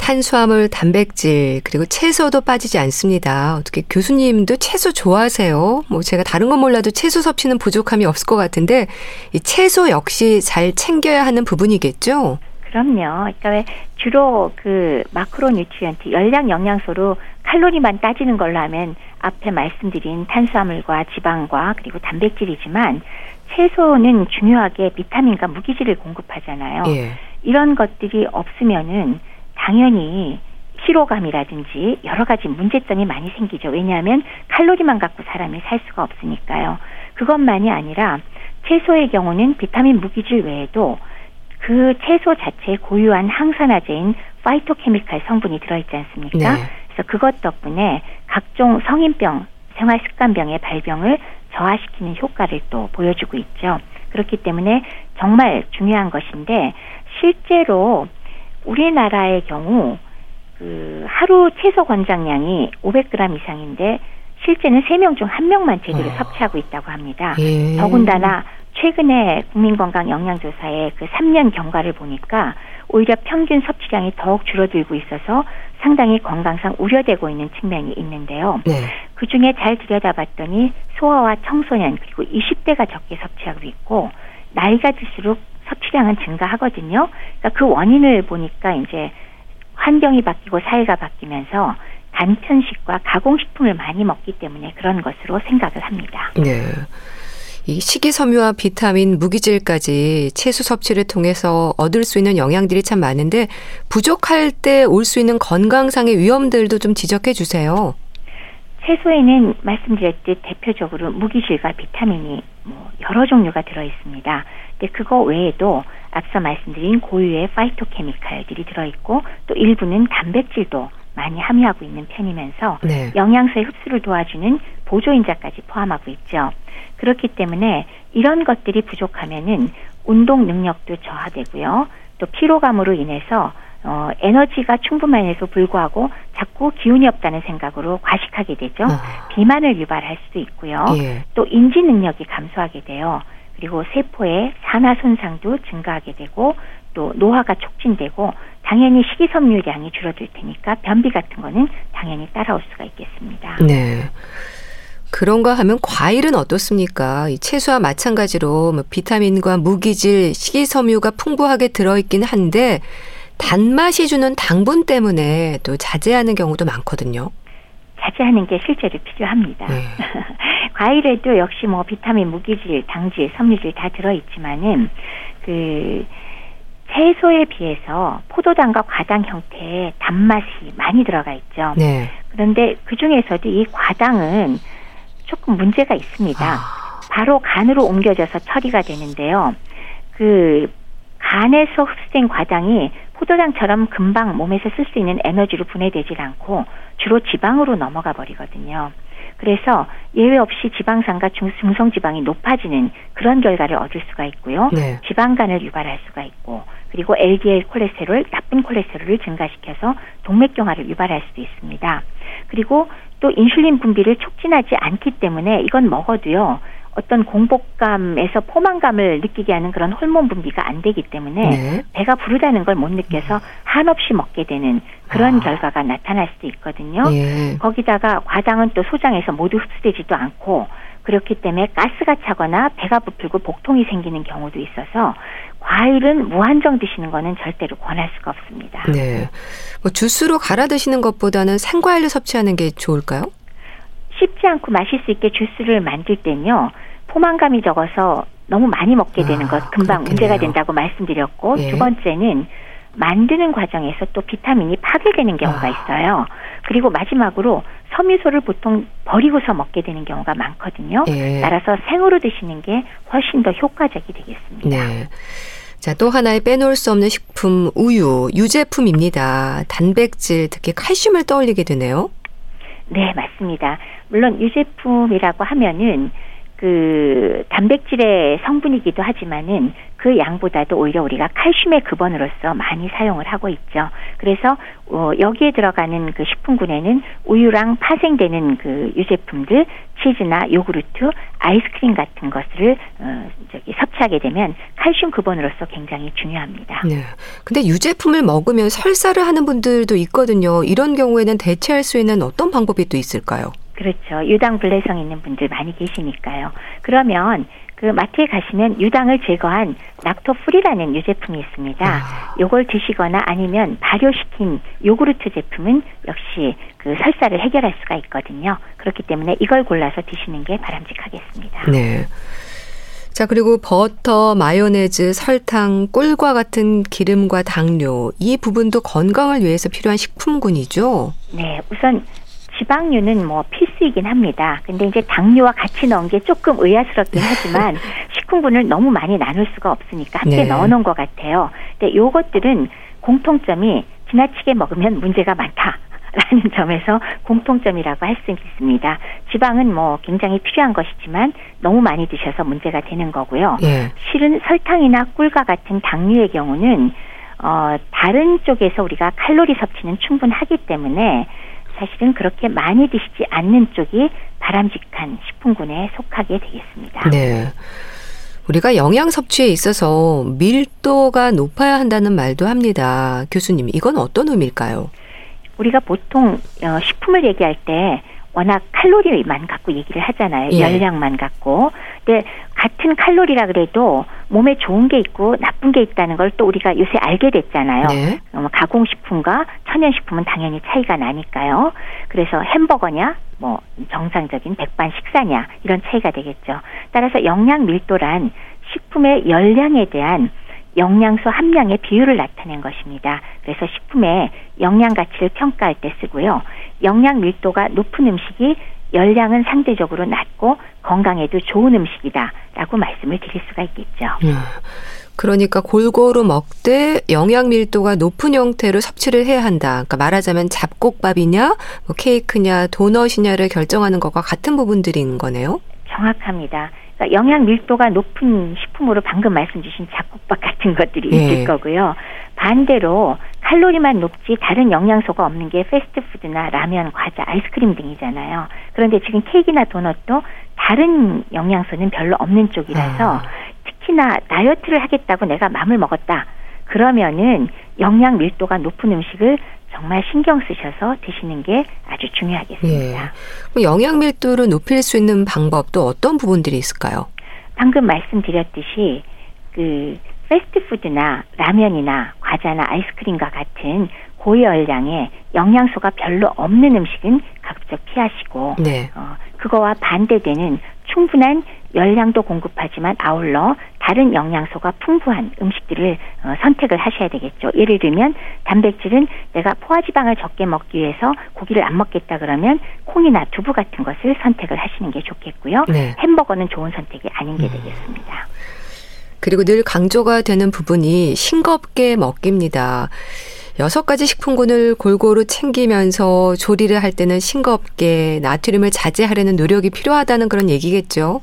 탄수화물, 단백질, 그리고 채소도 빠지지 않습니다. 어떻게 교수님도 채소 좋아하세요? 뭐 제가 다른 건 몰라도 채소 섭취는 부족함이 없을 것 같은데 이 채소 역시 잘 챙겨야 하는 부분이겠죠? 그럼요. 그러니까 왜 주로 그 macronutrient 열량 영양소로 칼로리만 따지는 걸로 하면 앞에 말씀드린 탄수화물과 지방과 그리고 단백질이지만 채소는 중요하게 비타민과 무기질을 공급하잖아요. 예. 이런 것들이 없으면은 당연히 피로감이라든지 여러 가지 문제점이 많이 생기죠. 왜냐하면 칼로리만 갖고 사람이 살 수가 없으니까요. 그것만이 아니라 채소의 경우는 비타민 무기질 외에도 그 채소 자체에 고유한 항산화제인 파이토케미칼 성분이 들어있지 않습니까? 네. 그래서 그것 덕분에 각종 성인병, 생활습관병의 발병을 저하시키는 효과를 또 보여주고 있죠. 그렇기 때문에 정말 중요한 것인데 실제로 우리나라의 경우 그 하루 채소 권장량이 500g 이상인데 실제는 3명 중 1명만 제대로 어. 섭취하고 있다고 합니다. 예. 더군다나 최근에 국민건강영양조사의 그 3년 경과를 보니까 오히려 평균 섭취량이 더욱 줄어들고 있어서 상당히 건강상 우려되고 있는 측면이 있는데요. 네. 그 중에 잘 들여다봤더니 소아와 청소년 그리고 20대가 적게 섭취하고 있고 나이가 들수록 섭취량은 증가하거든요. 그러니까 그 원인을 보니까 이제 환경이 바뀌고 사회가 바뀌면서 단편식과 가공식품을 많이 먹기 때문에 그런 것으로 생각을 합니다. 네. 이 식이섬유와 비타민, 무기질까지 채소 섭취를 통해서 얻을 수 있는 영양들이 참 많은데 부족할 때 올 수 있는 건강상의 위험들도 좀 지적해 주세요. 채소에는 말씀드렸듯 대표적으로 무기질과 비타민이 뭐 여러 종류가 들어 있습니다. 근데 그거 외에도 앞서 말씀드린 고유의 파이토케미칼들이 들어 있고 또 일부는 단백질도 많이 함유하고 있는 편이면서 네. 영양소의 흡수를 도와주는 보조인자까지 포함하고 있죠. 그렇기 때문에 이런 것들이 부족하면은 운동 능력도 저하되고요. 또 피로감으로 인해서 어, 에너지가 충분함에도 불구하고 자꾸 기운이 없다는 생각으로 과식하게 되죠. 어. 비만을 유발할 수도 있고요. 예. 또 인지 능력이 감소하게 돼요. 그리고 세포의 산화 손상도 증가하게 되고 또 노화가 촉진되고 당연히 식이섬유량이 줄어들 테니까 변비 같은 거는 당연히 따라올 수가 있겠습니다. 네. 그런가 하면 과일은 어떻습니까? 이 채소와 마찬가지로 뭐 비타민과 무기질, 식이섬유가 풍부하게 들어있긴 한데 단맛이 주는 당분 때문에 또 자제하는 경우도 많거든요. 자제하는 게 실제로 필요합니다. 네. 과일에도 역시 뭐 비타민, 무기질, 당질, 섬유질 다 들어있지만은 그 채소에 비해서 포도당과 과당 형태의 단맛이 많이 들어가 있죠. 네. 그런데 그 중에서도 이 과당은 조금 문제가 있습니다. 아. 바로 간으로 옮겨져서 처리가 되는데요. 그 간에서 흡수된 과당이 포도당처럼 금방 몸에서 쓸 수 있는 에너지로 분해되질 않고 주로 지방으로 넘어가 버리거든요. 그래서 예외 없이 지방산과 중성 지방이 높아지는 그런 결과를 얻을 수가 있고요. 네. 지방간을 유발할 수가 있고 그리고 LDL 콜레스테롤 나쁜 콜레스테롤을 증가시켜서 동맥경화를 유발할 수도 있습니다. 그리고 또 인슐린 분비를 촉진하지 않기 때문에 이건 먹어도요. 어떤 공복감에서 포만감을 느끼게 하는 그런 호르몬 분비가 안 되기 때문에 네. 배가 부르다는 걸 못 느껴서 한없이 먹게 되는 그런 아. 결과가 나타날 수도 있거든요. 네. 거기다가 과당은 또 소장에서 모두 흡수되지도 않고 그렇기 때문에 가스가 차거나 배가 부풀고 복통이 생기는 경우도 있어서 과일은 무한정 드시는 거는 절대로 권할 수가 없습니다. 네. 뭐 주스로 갈아 드시는 것보다는 생과일로 섭취하는 게 좋을까요? 쉽지 않고 마실 수 있게 주스를 만들 때는요. 포만감이 적어서 너무 많이 먹게 되는 아, 것 금방 그렇겠네요. 문제가 된다고 말씀드렸고 예. 두 번째는 만드는 과정에서 또 비타민이 파괴되는 경우가 아. 있어요. 그리고 마지막으로 섬유소를 보통 버리고서 먹게 되는 경우가 많거든요. 예. 따라서 생으로 드시는 게 훨씬 더 효과적이 되겠습니다. 네. 자, 또 하나의 빼놓을 수 없는 식품 우유, 유제품입니다. 단백질, 특히 칼슘을 떠올리게 되네요. 네, 맞습니다. 물론 유제품이라고 하면은 그 단백질의 성분이기도 하지만은 그 양보다도 오히려 우리가 칼슘의 근원으로서 많이 사용을 하고 있죠. 그래서 어 여기에 들어가는 그 식품군에는 우유랑 파생되는 그 유제품들, 치즈나 요구르트, 아이스크림 같은 것을 어 저기 섭취하게 되면 칼슘 근원으로서 굉장히 중요합니다. 네. 근데 유제품을 먹으면 설사를 하는 분들도 있거든요. 이런 경우에는 대체할 수 있는 어떤 방법이 또 있을까요? 그렇죠. 유당 불내성 있는 분들 많이 계시니까요. 그러면 그 마트에 가시면 유당을 제거한 락토프리라는 유제품이 있습니다. 아. 요걸 드시거나 아니면 발효시킨 요구르트 제품은 역시 그 설사를 해결할 수가 있거든요. 그렇기 때문에 이걸 골라서 드시는 게 바람직하겠습니다. 네. 자, 그리고 버터, 마요네즈, 설탕, 꿀과 같은 기름과 당뇨, 이 부분도 건강을 위해서 필요한 식품군이죠? 네, 우선 지방류는 뭐 필수이긴 합니다. 근데 이제 당류와 같이 넣은 게 조금 의아스럽긴 하지만 식품군을 너무 많이 나눌 수가 없으니까 함께 네. 넣어놓은 것 같아요. 근데 요것들은 공통점이 지나치게 먹으면 문제가 많다. 라는 점에서 공통점이라고 할 수 있습니다. 지방은 뭐 굉장히 필요한 것이지만 너무 많이 드셔서 문제가 되는 거고요. 예. 실은 설탕이나 꿀과 같은 당류의 경우는 어, 다른 쪽에서 우리가 칼로리 섭취는 충분하기 때문에 사실은 그렇게 많이 드시지 않는 쪽이 바람직한 식품군에 속하게 되겠습니다. 네. 우리가 영양 섭취에 있어서 밀도가 높아야 한다는 말도 합니다. 교수님, 이건 어떤 의미일까요? 우리가 보통 어, 식품을 얘기할 때 워낙 칼로리만 갖고 얘기를 하잖아요. 예. 열량만 갖고. 근데 같은 칼로리라 그래도 몸에 좋은 게 있고 나쁜 게 있다는 걸 또 우리가 요새 알게 됐잖아요. 네. 어, 가공식품과 천연식품은 당연히 차이가 나니까요. 그래서 햄버거냐, 뭐 정상적인 백반 식사냐 이런 차이가 되겠죠. 따라서 영양 밀도란 식품의 열량에 대한 영양소 함량의 비율을 나타낸 것입니다. 그래서 식품의 영양 가치를 평가할 때 쓰고요. 영양 밀도가 높은 음식이 열량은 상대적으로 낮고 건강에도 좋은 음식이다라고 말씀을 드릴 수가 있겠죠. 음, 그러니까 골고루 먹되 영양 밀도가 높은 형태로 섭취를 해야 한다. 그러니까 말하자면 잡곡밥이냐, 뭐 케이크냐, 도넛이냐를 결정하는 것과 같은 부분들인 거네요. 정확합니다. 그러니까 영양 밀도가 높은 식품으로 방금 말씀 주신 잡곡밥 같은 것들이 예. 있을 거고요. 반대로 칼로리만 높지 다른 영양소가 없는 게 패스트푸드나 라면, 과자, 아이스크림 등이잖아요. 그런데 지금 케이크나 도넛도 다른 영양소는 별로 없는 쪽이라서 아. 특히나 다이어트를 하겠다고 내가 마음을 먹었다. 그러면은 영양 밀도가 높은 음식을 정말 신경 쓰셔서 드시는 게 아주 중요하겠습니다. 예. 영양 밀도를 높일 수 있는 방법도 어떤 부분들이 있을까요? 방금 말씀드렸듯이 그 패스트푸드나 라면이나 과자나 아이스크림과 같은 고열량의 영양소가 별로 없는 음식은 가급적 피하시고 네. 어, 그거와 반대되는 충분한 열량도 공급하지만 아울러 다른 영양소가 풍부한 음식들을 어, 선택을 하셔야 되겠죠. 예를 들면 단백질은 내가 포화지방을 적게 먹기 위해서 고기를 안 먹겠다 그러면 콩이나 두부 같은 것을 선택을 하시는 게 좋겠고요. 네. 햄버거는 좋은 선택이 아닌 게 음. 되겠습니다. 그리고 늘 강조가 되는 부분이 싱겁게 먹기입니다. 여섯 가지 식품군을 골고루 챙기면서 조리를 할 때는 싱겁게 나트륨을 자제하려는 노력이 필요하다는 그런 얘기겠죠.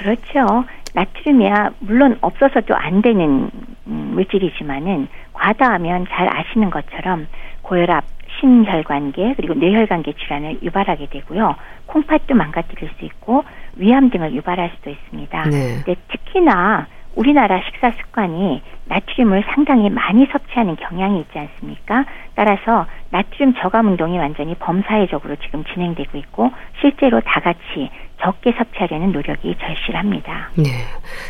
그렇죠. 나트륨이야 물론 없어서도 안 되는 음, 물질이지만은 과다하면 잘 아시는 것처럼 고혈압, 심혈관계 그리고 뇌혈관계 질환을 유발하게 되고요. 콩팥도 망가뜨릴 수 있고 위암 등을 유발할 수도 있습니다. 네. 근데 특히나 우리나라 식사 습관이 나트륨을 상당히 많이 섭취하는 경향이 있지 않습니까? 따라서 나트륨 저감 운동이 완전히 범사회적으로 지금 진행되고 있고 실제로 다 같이 적게 섭취하려는 노력이 절실합니다. 네.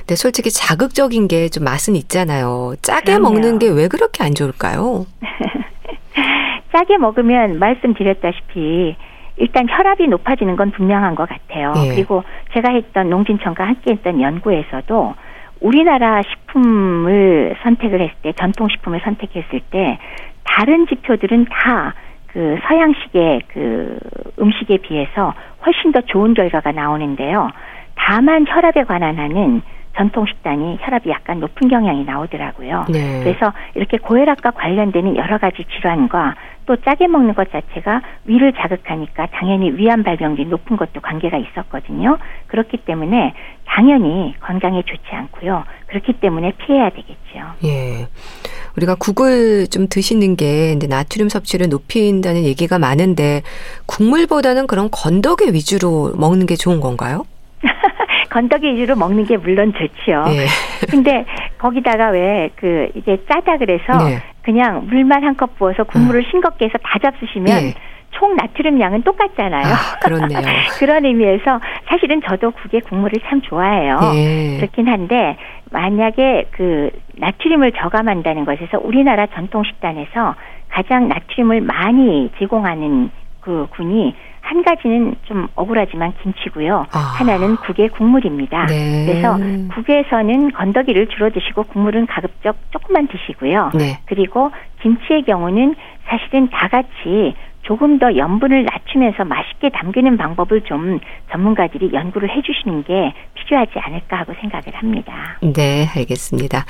근데 솔직히 자극적인 게 좀 맛은 있잖아요. 짜게 그럼요. 먹는 게 왜 그렇게 안 좋을까요? 짜게 먹으면 말씀드렸다시피 일단 혈압이 높아지는 건 분명한 것 같아요. 네. 그리고 제가 했던 농진청과 함께 했던 연구에서도 우리나라 식품을 선택을 했을 때 전통 식품을 선택했을 때 다른 지표들은 다 그 서양식의 그 음식에 비해서 훨씬 더 좋은 결과가 나오는데요. 다만 혈압에 관한 한은 전통 식단이 혈압이 약간 높은 경향이 나오더라고요. 네. 그래서 이렇게 고혈압과 관련되는 여러 가지 질환과 또 짜게 먹는 것 자체가 위를 자극하니까 당연히 위암 발병률이 높은 것도 관계가 있었거든요. 그렇기 때문에 당연히 건강에 좋지 않고요. 그렇기 때문에 피해야 되겠죠. 예. 우리가 국을 좀 드시는 게 나트륨 섭취를 높인다는 얘기가 많은데 국물보다는 그런 건더기 위주로 먹는 게 좋은 건가요? 건더기 위주로 먹는 게 물론 좋지요. 예. 근데 거기다가 왜 그 이제 짜다 그래서 네. 그냥 물만 한 컵 부어서 국물을 음. 싱겁게 해서 다 잡수시면 예. 총 나트륨 양은 똑같잖아요. 아, 그렇네요. 그런 의미에서 사실은 저도 국의 국물을 참 좋아해요. 예. 그렇긴 한데 만약에 그 나트륨을 저감한다는 것에서 우리나라 전통 식단에서 가장 나트륨을 많이 제공하는 그 군이 한 가지는 좀 억울하지만 김치고요. 아. 하나는 국의 국물입니다. 네. 그래서 국에서는 건더기를 주로 드시고 국물은 가급적 조금만 드시고요. 네. 그리고 김치의 경우는 사실은 다 같이 조금 더 염분을 낮추면서 맛있게 담그는 방법을 좀 전문가들이 연구를 해주시는 게 필요하지 않을까 하고 생각을 합니다. 네, 알겠습니다.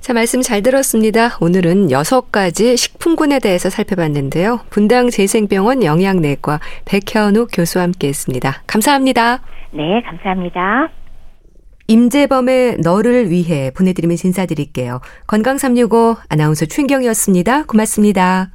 자, 말씀 잘 들었습니다. 오늘은 여섯 가지 식품군에 대해서 살펴봤는데요. 분당 재생병원 영양내과 백현욱 교수와 함께 했습니다. 감사합니다. 네, 감사합니다. 임재범의 너를 위해 보내드리면서 인사드릴게요. 건강365 아나운서 최경이었습니다. 고맙습니다.